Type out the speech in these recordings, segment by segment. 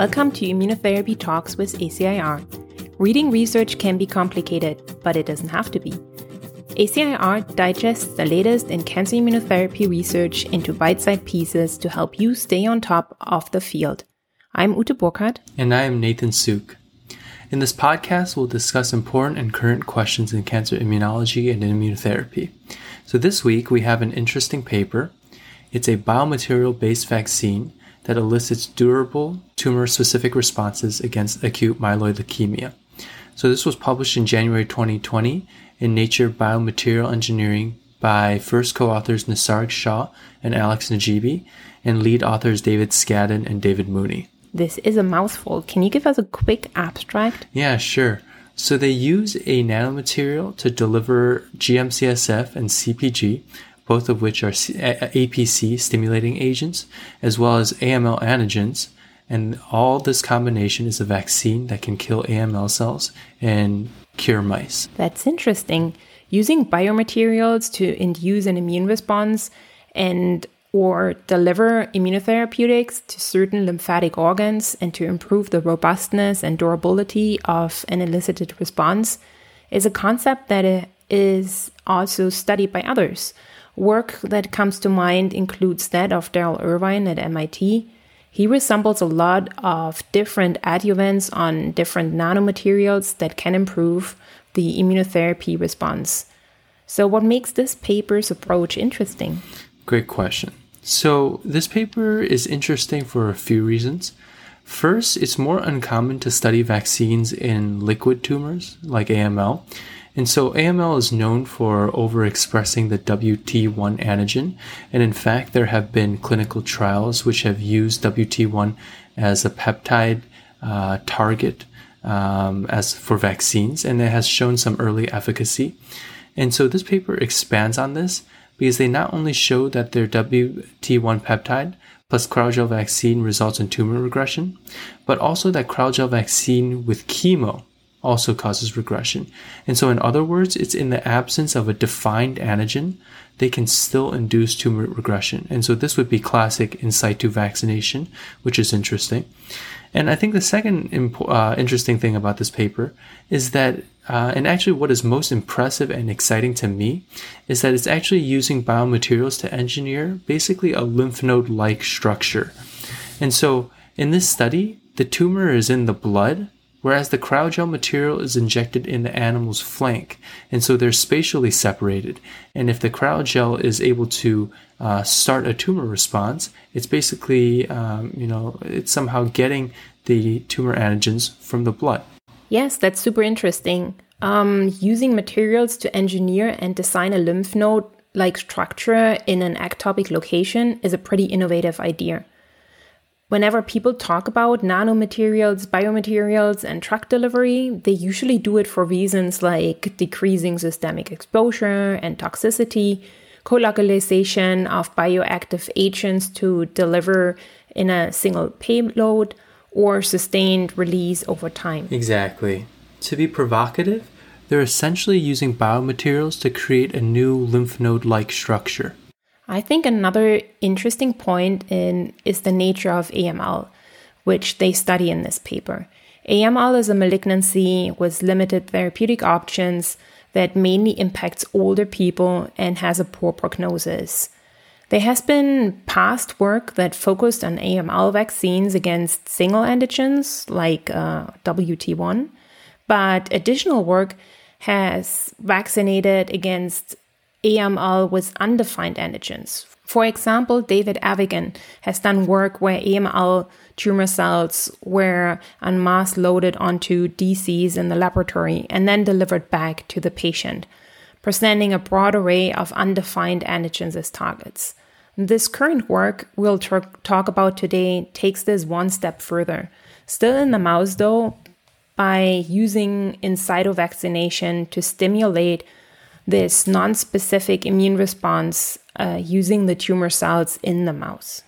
Welcome to Immunotherapy Talks with ACIR. Reading research can be complicated, but it doesn't have to be. ACIR digests the latest in cancer immunotherapy research into bite sized pieces to help you stay on top of the field. I'm Ute Burkhardt. And I am Nathan Suk. In this podcast, we'll discuss important and current questions in cancer immunology and immunotherapy. So this week, we have an interesting paper. It's a biomaterial based vaccine that elicits durable tumor specific responses against acute myeloid leukemia. So this was published in January 2020 in Nature Biomaterial Engineering by first co-authors Nisarg Shah and Alex Najibi and lead authors David Scadden and David Mooney. This is a mouthful. Can you give us a quick abstract? Yeah, sure. So they use a nanomaterial to deliver GM-CSF and CpG, both of which are APC stimulating agents, as well as AML antigens. And all this combination is a vaccine that can kill AML cells and cure mice. That's interesting. Using biomaterials to induce an immune response and or deliver immunotherapeutics to certain lymphatic organs and to improve the robustness and durability of an elicited response is a concept that uh, is also studied by others. Work that comes to mind includes that of Daryl Irvine at MIT. He resembles a lot of different adjuvants on different nanomaterials that can improve the immunotherapy response. So, what makes this paper's approach interesting? Great question. So, this paper is interesting for a few reasons. First, it's more uncommon to study vaccines in liquid tumors like AML. And so AML is known for overexpressing the WT1 antigen. And in fact, there have been clinical trials which have used WT1 as a peptide uh, target um, as for vaccines, and it has shown some early efficacy. And so this paper expands on this because they not only show that their WT1 peptide plus Cryogel vaccine results in tumor regression, but also that Cryogel vaccine with chemo also causes regression. And so, in other words, it's in the absence of a defined antigen, they can still induce tumor regression. And so, this would be classic in situ vaccination, which is interesting. And I think the second uh, interesting thing about this paper is that, uh, and actually what is most impressive and exciting to me, is that it's actually using biomaterials to engineer basically a lymph node like structure. And so in this study, the tumor is in the blood, whereas the cryogel material is injected in the animal's flank. And so they're spatially separated. And if the cryogel is able to uh, start a tumor response, it's basically, um, you know, it's somehow getting the tumor antigens from the blood. Yes, that's super interesting. Um, using materials to engineer and design a lymph node like structure in an ectopic location is a pretty innovative idea. Whenever people talk about nanomaterials, biomaterials, and drug delivery, they usually do it for reasons like decreasing systemic exposure and toxicity, co-localization of bioactive agents to deliver in a single payload, or sustained release over time. Exactly. To be provocative, they're essentially using biomaterials to create a new lymph node like structure. I think another interesting point in, is the nature of AML, which they study in this paper. AML is a malignancy with limited therapeutic options that mainly impacts older people and has a poor prognosis. There has been past work that focused on AML vaccines against single antigens like uh, WT1, but additional work has vaccinated against AML with undefined antigens. For example, David Avigan has done work where AML tumor cells were en masse loaded onto DCs in the laboratory and then delivered back to the patient, presenting a broad array of undefined antigens as targets. This current work we'll talk about today takes this one step further. Still in the mouse, though, by using in situ vaccination to stimulate this non-specific immune response uh, using the tumor cells in the mouse.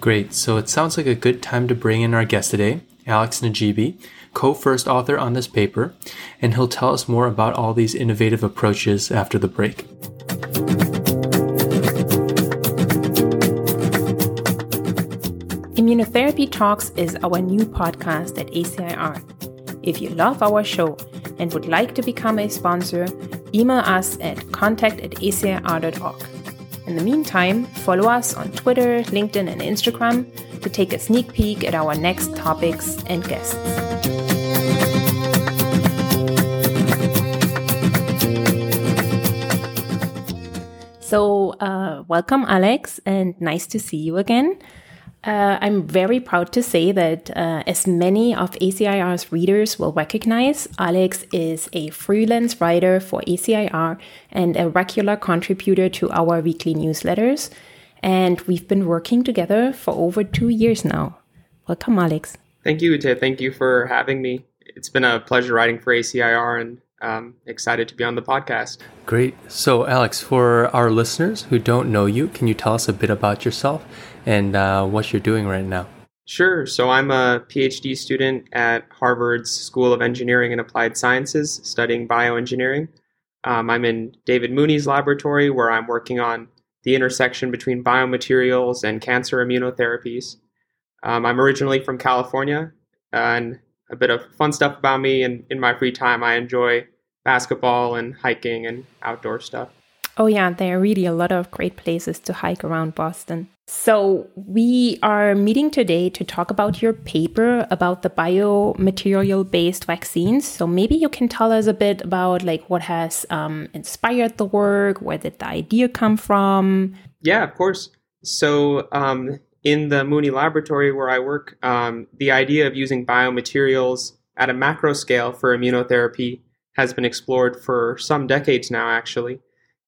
Great. So it sounds like a good time to bring in our guest today, Alex Najibi, co-first author on this paper, and he'll tell us more about all these innovative approaches after the break. Immunotherapy Talks is our new podcast at ACIR. If you love our show and would like to become a sponsor, email us at contact at acir.org. In the meantime, follow us on Twitter, LinkedIn, and Instagram to take a sneak peek at our next topics and guests. So, uh, welcome, Alex, and nice to see you again. Uh, I'm very proud to say that, uh, as many of ACIR's readers will recognize, Alex is a freelance writer for ACIR and a regular contributor to our weekly newsletters. And we've been working together for over two years now. Welcome, Alex. Thank you, Ute. Thank you for having me. It's been a pleasure writing for ACIR and um, excited to be on the podcast. Great. So, Alex, for our listeners who don't know you, can you tell us a bit about yourself and uh, what you're doing right now? Sure. So, I'm a PhD student at Harvard's School of Engineering and Applied Sciences studying bioengineering. Um, I'm in David Mooney's laboratory where I'm working on the intersection between biomaterials and cancer immunotherapies. Um, I'm originally from California, and a bit of fun stuff about me. And in my free time, I enjoy basketball and hiking and outdoor stuff. Oh, yeah, there are really a lot of great places to hike around Boston. So, we are meeting today to talk about your paper about the biomaterial based vaccines. So, maybe you can tell us a bit about like what has um, inspired the work, where did the idea come from? Yeah, of course. So, um, in the Mooney laboratory where I work, um, the idea of using biomaterials at a macro scale for immunotherapy has been explored for some decades now, actually.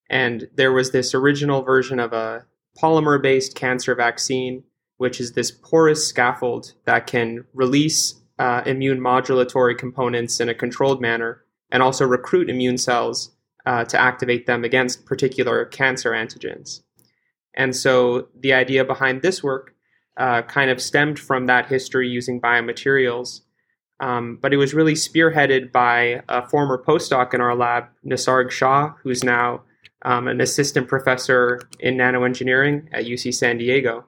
And there was this original version of a polymer based cancer vaccine, which is this porous scaffold that can release uh, immune modulatory components in a controlled manner and also recruit immune cells uh, to activate them against particular cancer antigens. And so the idea behind this work uh, kind of stemmed from that history using biomaterials um, but it was really spearheaded by a former postdoc in our lab, Nisarg Shah, who's now um, an assistant professor in nanoengineering at UC San Diego.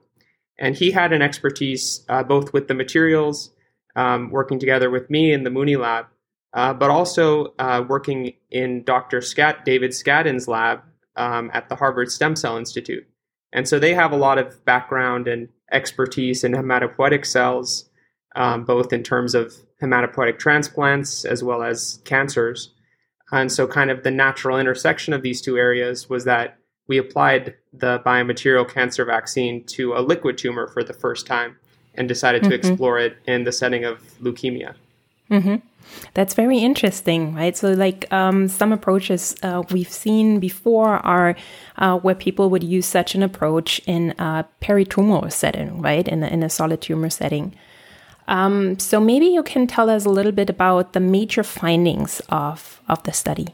And he had an expertise uh, both with the materials, um, working together with me in the Mooney lab, uh, but also uh, working in Dr. Scat, David Scadden's lab um, at the Harvard Stem Cell Institute. And so they have a lot of background and expertise in hematopoietic cells, um, both in terms of hematopoietic transplants as well as cancers. And so, kind of the natural intersection of these two areas was that we applied the biomaterial cancer vaccine to a liquid tumor for the first time and decided to mm-hmm. explore it in the setting of leukemia. Mm-hmm. That's very interesting, right? So, like um, some approaches uh, we've seen before are uh, where people would use such an approach in a peritumoral setting, right? In a, in a solid tumor setting. Um, so maybe you can tell us a little bit about the major findings of, of the study.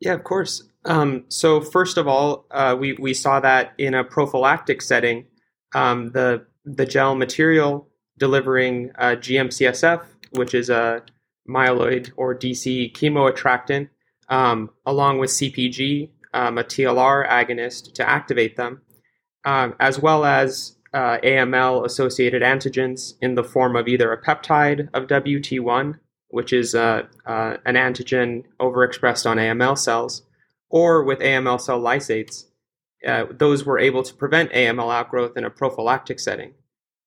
Yeah, of course. Um, so first of all, uh, we, we saw that in a prophylactic setting, um, the, the gel material delivering uh, GM-CSF, which is a myeloid or DC chemoattractant, um, along with CPG, um, a TLR agonist to activate them, um, as well as uh, AML associated antigens in the form of either a peptide of WT1, which is uh, uh, an antigen overexpressed on AML cells, or with AML cell lysates. Uh, those were able to prevent AML outgrowth in a prophylactic setting.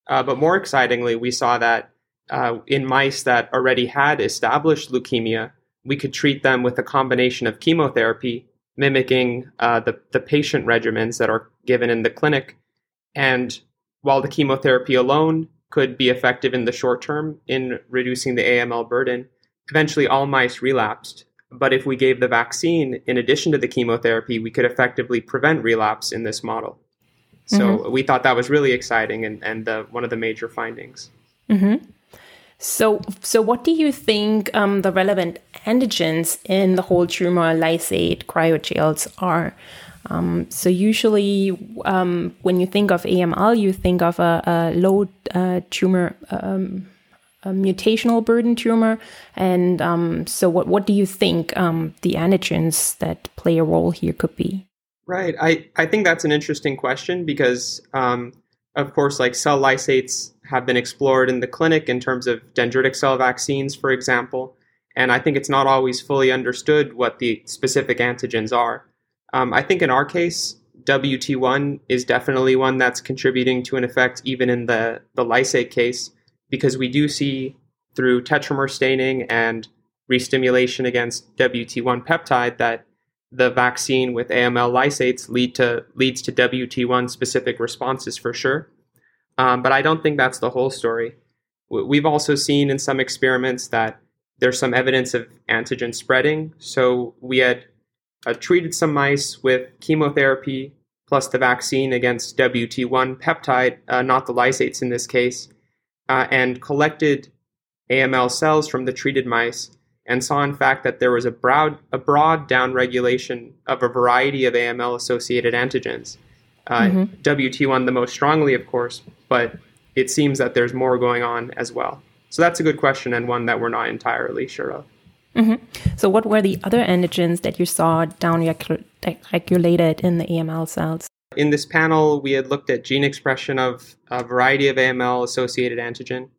Uh, but more excitingly, we saw that uh, in mice that already had established leukemia, we could treat them with a combination of chemotherapy, mimicking the, the patient regimens that are given in the clinic, and while the chemotherapy alone could be effective in the short term in reducing the AML burden, eventually all mice relapsed. But if we gave the vaccine in addition to the chemotherapy, we could effectively prevent relapse in this model. So mm-hmm. we thought that was really exciting and, and the, one of the major findings. Mm-hmm. So, so what do you think um, the relevant antigens in the whole tumor lysate cryogels are? Um, so usually, um, when you think of AML, you think of a, a low uh, tumor, um, a mutational burden tumor. And um, so, what what do you think um, the antigens that play a role here could be? Right. I I think that's an interesting question because. Um, of course, like cell lysates have been explored in the clinic in terms of dendritic cell vaccines, for example. And I think it's not always fully understood what the specific antigens are. Um, I think in our case, WT1 is definitely one that's contributing to an effect, even in the, the lysate case, because we do see through tetramer staining and restimulation against WT1 peptide that the vaccine with AML lysates lead to leads to WT1 specific responses for sure. Um, but I don't think that's the whole story. We've also seen in some experiments that there's some evidence of antigen spreading. So we had uh, treated some mice with chemotherapy plus the vaccine against WT1 peptide, uh, not the lysates in this case, uh, and collected AML cells from the treated mice and saw in fact that there was a broad, a broad downregulation of a variety of AML associated antigens. Uh, mm-hmm. WT1 the most strongly, of course, but it seems that there's more going on as well. So that's a good question and one that we're not entirely sure of. Mm-hmm. So, what were the other antigens that you saw downregulated in the AML cells? In this panel, we had looked at gene expression of a variety of AML associated antigen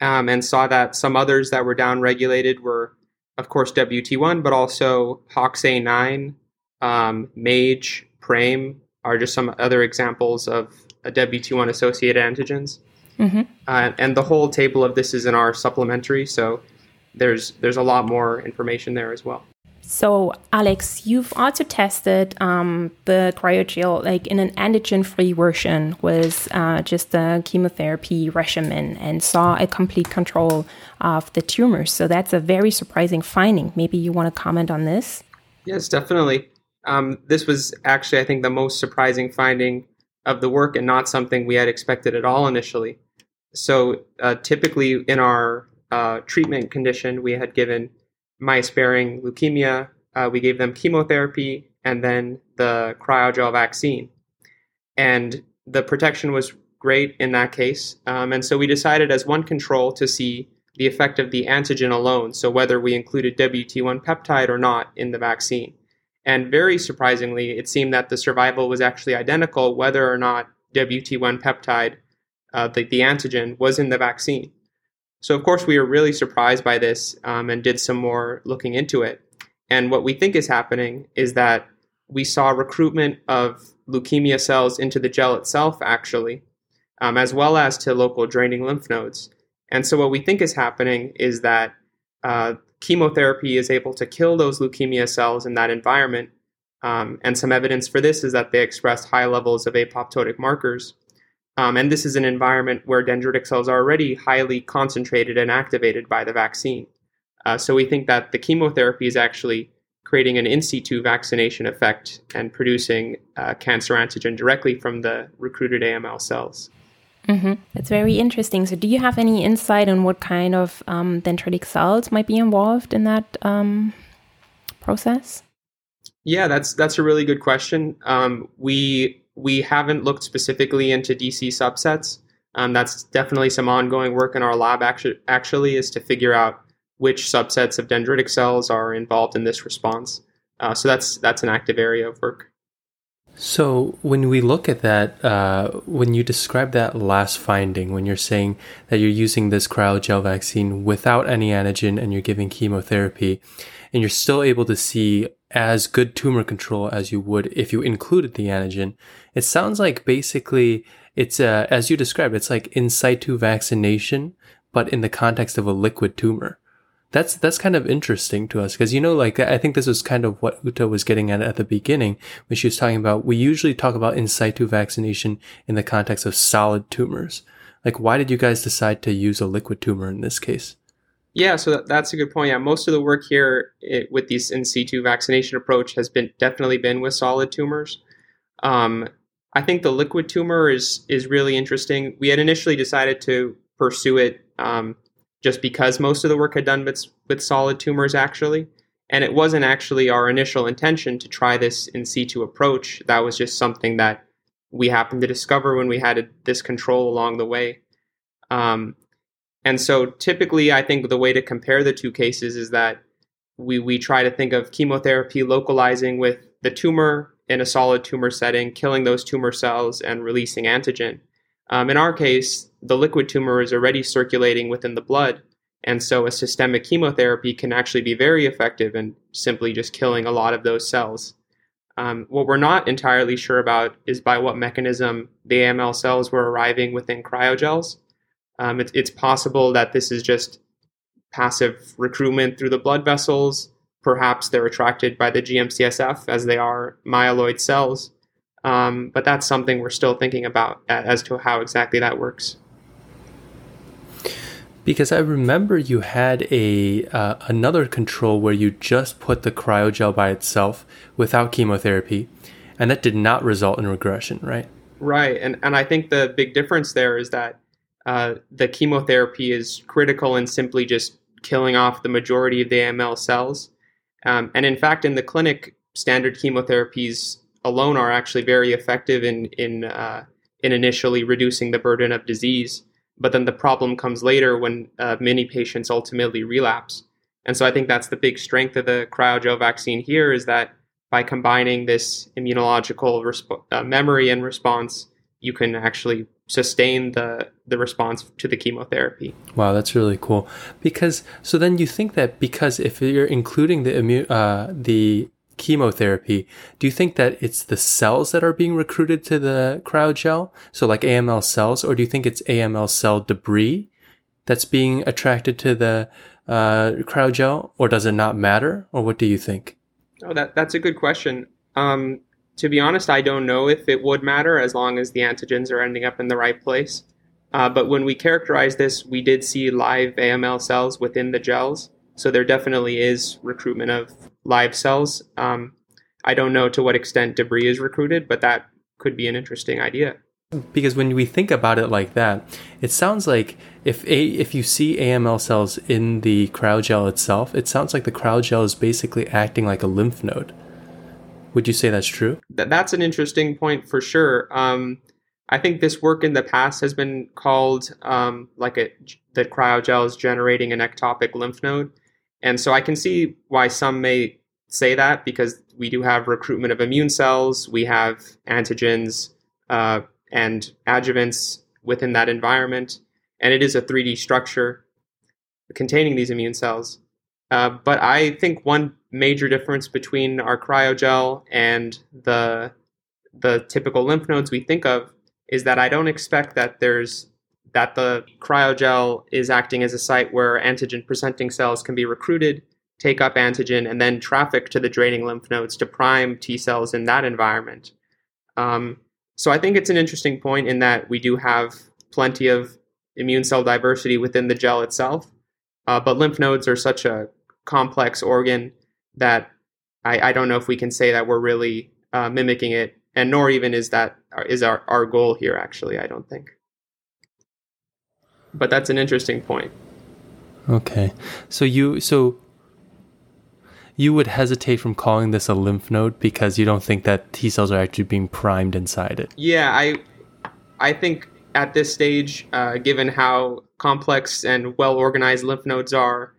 um, and saw that some others that were downregulated were, of course, WT1, but also HOXA9, um, MAGE, PRAME are just some other examples of WT1 associated antigens. Mm-hmm. Uh, and the whole table of this is in our supplementary, so there's there's a lot more information there as well. So, Alex, you've also tested um, the cryogel like in an antigen-free version with uh, just the chemotherapy regimen and saw a complete control of the tumors. So that's a very surprising finding. Maybe you want to comment on this? Yes, definitely. Um, this was actually, I think, the most surprising finding of the work and not something we had expected at all initially. So, uh, typically in our uh, treatment condition, we had given mice bearing leukemia. Uh, we gave them chemotherapy and then the cryogel vaccine. And the protection was great in that case. Um, and so we decided as one control to see the effect of the antigen alone, so whether we included WT1 peptide or not in the vaccine. And very surprisingly, it seemed that the survival was actually identical whether or not WT1 peptide, uh, the, the antigen, was in the vaccine. So, of course, we were really surprised by this um, and did some more looking into it. And what we think is happening is that we saw recruitment of leukemia cells into the gel itself, actually, um, as well as to local draining lymph nodes. And so, what we think is happening is that uh, chemotherapy is able to kill those leukemia cells in that environment. Um, and some evidence for this is that they express high levels of apoptotic markers. Um, and this is an environment where dendritic cells are already highly concentrated and activated by the vaccine. Uh, so we think that the chemotherapy is actually creating an in situ vaccination effect and producing uh, cancer antigen directly from the recruited AML cells. Mm-hmm. That's very interesting. So, do you have any insight on what kind of um, dendritic cells might be involved in that um, process? Yeah, that's that's a really good question. Um, we we haven't looked specifically into DC subsets. Um, that's definitely some ongoing work in our lab. Actually, actually, is to figure out which subsets of dendritic cells are involved in this response. Uh, so that's that's an active area of work. So when we look at that, uh, when you describe that last finding, when you're saying that you're using this cryogel vaccine without any antigen and you're giving chemotherapy, and you're still able to see as good tumor control as you would if you included the antigen, it sounds like basically it's uh, as you described, it's like in situ vaccination, but in the context of a liquid tumor. That's that's kind of interesting to us because you know, like I think this was kind of what Uta was getting at at the beginning when she was talking about. We usually talk about in situ vaccination in the context of solid tumors. Like, why did you guys decide to use a liquid tumor in this case? Yeah, so that, that's a good point. Yeah, most of the work here it, with these in situ vaccination approach has been definitely been with solid tumors. Um, I think the liquid tumor is is really interesting. We had initially decided to pursue it um, just because most of the work had done with with solid tumors actually, and it wasn't actually our initial intention to try this in situ approach. That was just something that we happened to discover when we had this control along the way. Um, and so typically, I think the way to compare the two cases is that we, we try to think of chemotherapy localizing with the tumor in a solid tumor setting, killing those tumor cells and releasing antigen. Um, in our case, the liquid tumor is already circulating within the blood, and so a systemic chemotherapy can actually be very effective in simply just killing a lot of those cells. Um, what we're not entirely sure about is by what mechanism the AML cells were arriving within cryogels. Um, it, it's possible that this is just passive recruitment through the blood vessels. Perhaps they're attracted by the GM-CSF as they are myeloid cells. Um, but that's something we're still thinking about as to how exactly that works. Because I remember you had a uh, another control where you just put the cryogel by itself without chemotherapy, and that did not result in regression, right? Right, and and I think the big difference there is that uh, the chemotherapy is critical in simply just killing off the majority of the AML cells, um, and in fact, in the clinic, standard chemotherapies alone are actually very effective in in uh, in initially reducing the burden of disease. But then the problem comes later when uh, many patients ultimately relapse. And so I think that's the big strength of the cryogel vaccine here is that by combining this immunological resp- uh, memory and response, you can actually sustain the the response to the chemotherapy. Wow, that's really cool. Because so then you think that because if you're including the immune uh, the chemotherapy, do you think that it's the cells that are being recruited to the cryogel? So like AML cells, or do you think it's AML cell debris that's being attracted to the uh, cryogel, or does it not matter, or what do you think? Oh, that that's a good question. Um, to be honest, I don't know if it would matter as long as the antigens are ending up in the right place. Uh, but when we characterized this, we did see live AML cells within the gels. So there definitely is recruitment of live cells. Um, I don't know to what extent debris is recruited, but that could be an interesting idea. Because when we think about it like that, it sounds like if a if you see AML cells in the cryogel itself, it sounds like the cryogel is basically acting like a lymph node. Would you say that's true? Th- that's an interesting point for sure. Um, I think this work in the past has been called um, like a the cryogel is generating an ectopic lymph node, and so I can see why some may say that because we do have recruitment of immune cells, we have antigens uh, and adjuvants within that environment, and it is a 3D structure containing these immune cells. Uh, but I think one major difference between our cryogel and the the typical lymph nodes we think of is that I don't expect that there's that the cryogel is acting as a site where antigen presenting cells can be recruited, take up antigen, and then traffic to the draining lymph nodes to prime T cells in that environment. Um, so I think it's an interesting point in that we do have plenty of immune cell diversity within the gel itself, uh, but lymph nodes are such a complex organ that I, I, don't know if we can say that we're really uh, mimicking it, and nor even is that is our, our goal here. Actually, I don't think but that's an interesting point. Okay. So you so you would hesitate from calling this a lymph node because you don't think that T cells are actually being primed inside it. Yeah, I I think at this stage, uh, given how complex and well organized lymph nodes are,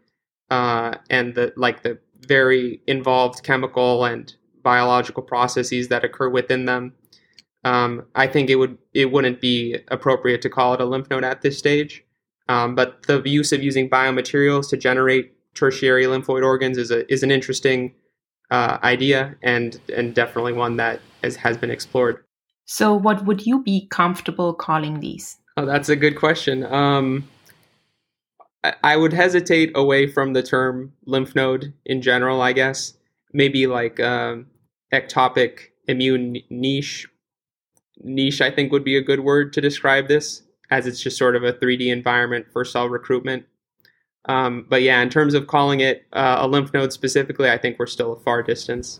uh, and the like the very involved chemical and biological processes that occur within them, um, I think it would it wouldn't be appropriate to call it a lymph node at this stage. Um, but the use of using biomaterials to generate tertiary lymphoid organs is a is an interesting uh, idea and and definitely one that is, has been explored. So, what would you be comfortable calling these? Oh, that's a good question. Um, I, would hesitate away from the term lymph node in general. I guess maybe like um, ectopic immune niche. Niche, I think, would be a good word to describe this as it's just sort of a 3D environment for cell recruitment. Um, but yeah, in terms of calling it uh, a lymph node specifically, I think we're still a far distance.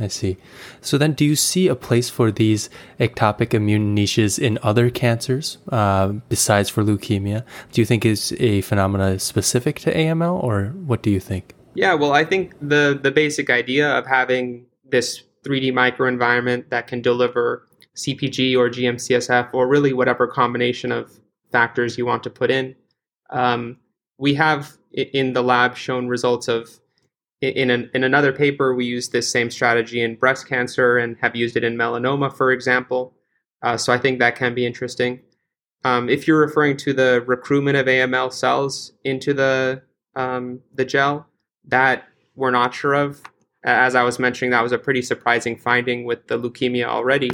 I see. So then, do you see a place for these ectopic immune niches in other cancers uh, besides for leukemia? Do you think is a phenomena specific to AML, or what do you think? Yeah, well, I think the the basic idea of having this 3D microenvironment that can deliver CPG or GM-CSF or really whatever combination of factors you want to put in. Um, we have in the lab shown results of in an, in another paper we used this same strategy in breast cancer and have used it in melanoma, for example. Uh, so I think that can be interesting. Um, if you're referring to the recruitment of AML cells into the um, the gel, that we're not sure of. As I was mentioning, that was a pretty surprising finding with the leukemia already.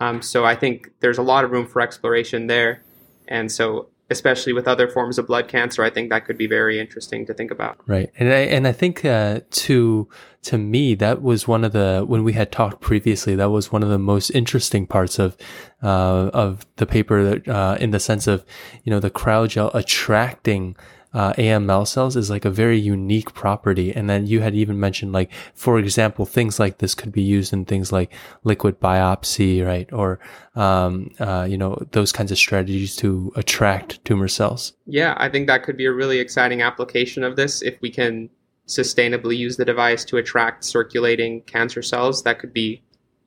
Um, so I think there's a lot of room for exploration there. And so especially with other forms of blood cancer, I think that could be very interesting to think about. Right, and I and I think uh, to to me that was one of the when we had talked previously that was one of the most interesting parts of uh, of the paper uh, in the sense of you know the cryogel attracting uh, AML cells is like a very unique property. And then you had even mentioned like, for example, things like this could be used in things like liquid biopsy, right? Or, um, uh, you know, those kinds of strategies to attract tumor cells. Yeah, I think that could be a really exciting application of this if we can sustainably use the device to attract circulating cancer cells. That could be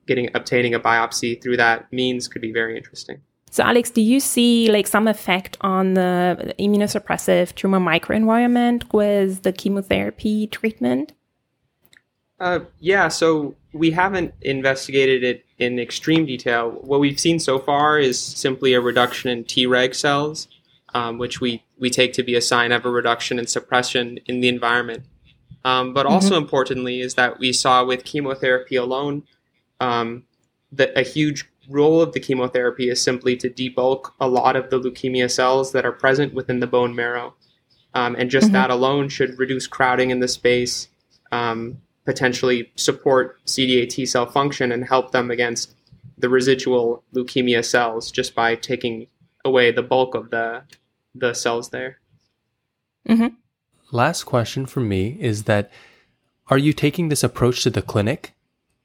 getting obtaining a biopsy through that means could be very interesting. So, Alex, do you see like some effect on the immunosuppressive tumor microenvironment with the chemotherapy treatment? Uh, yeah, so we haven't investigated it in extreme detail. What we've seen so far is simply a reduction in Treg cells, um, which we, we take to be a sign of a reduction in suppression in the environment. Um, but also mm-hmm. importantly is that we saw with chemotherapy alone um, that a huge role of the chemotherapy is simply to debulk a lot of the leukemia cells that are present within the bone marrow. Um, and just mm-hmm. that alone should reduce crowding in the space, um, potentially support CD8 T cell function and help them against the residual leukemia cells just by taking away the bulk of the the cells there. Mm-hmm. Last question for me is that are you taking this approach to the clinic?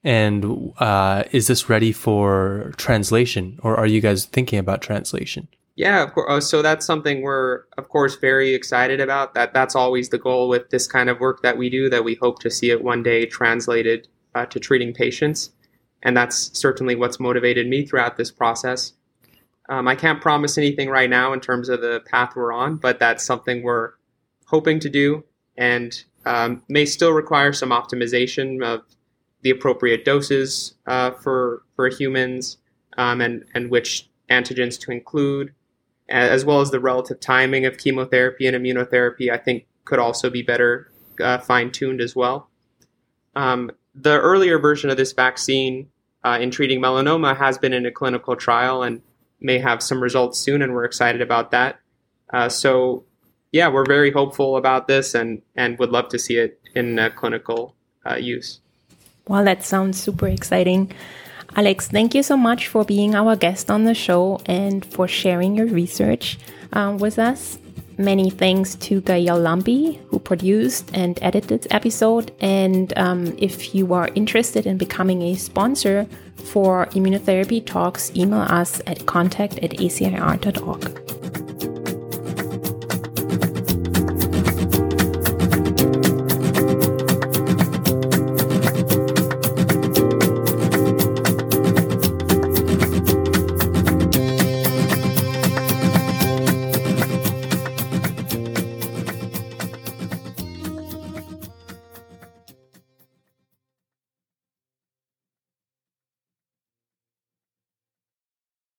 And uh, is this ready for translation, or are you guys thinking about translation? Yeah, of course. Oh, so that's something we're, of course, very excited about. That that's always the goal with this kind of work that we do. That we hope to see it one day translated uh, to treating patients, and that's certainly what's motivated me throughout this process. Um, I can't promise anything right now in terms of the path we're on, but that's something we're hoping to do, and um, may still require some optimization of the appropriate doses uh, for for humans um, and and which antigens to include, as well as the relative timing of chemotherapy and immunotherapy. I think could also be better uh, fine tuned as well. Um, the earlier version of this vaccine uh, in treating melanoma has been in a clinical trial and may have some results soon, and we're excited about that. Uh, so, yeah, we're very hopeful about this and and would love to see it in clinical uh, use. Well, that sounds super exciting. Alex, thank you so much for being our guest on the show and for sharing your research um, with us. Many thanks to Gael Lambi, who produced and edited this episode. And um, if you are interested in becoming a sponsor for immunotherapy talks, email us at contact at acir.org.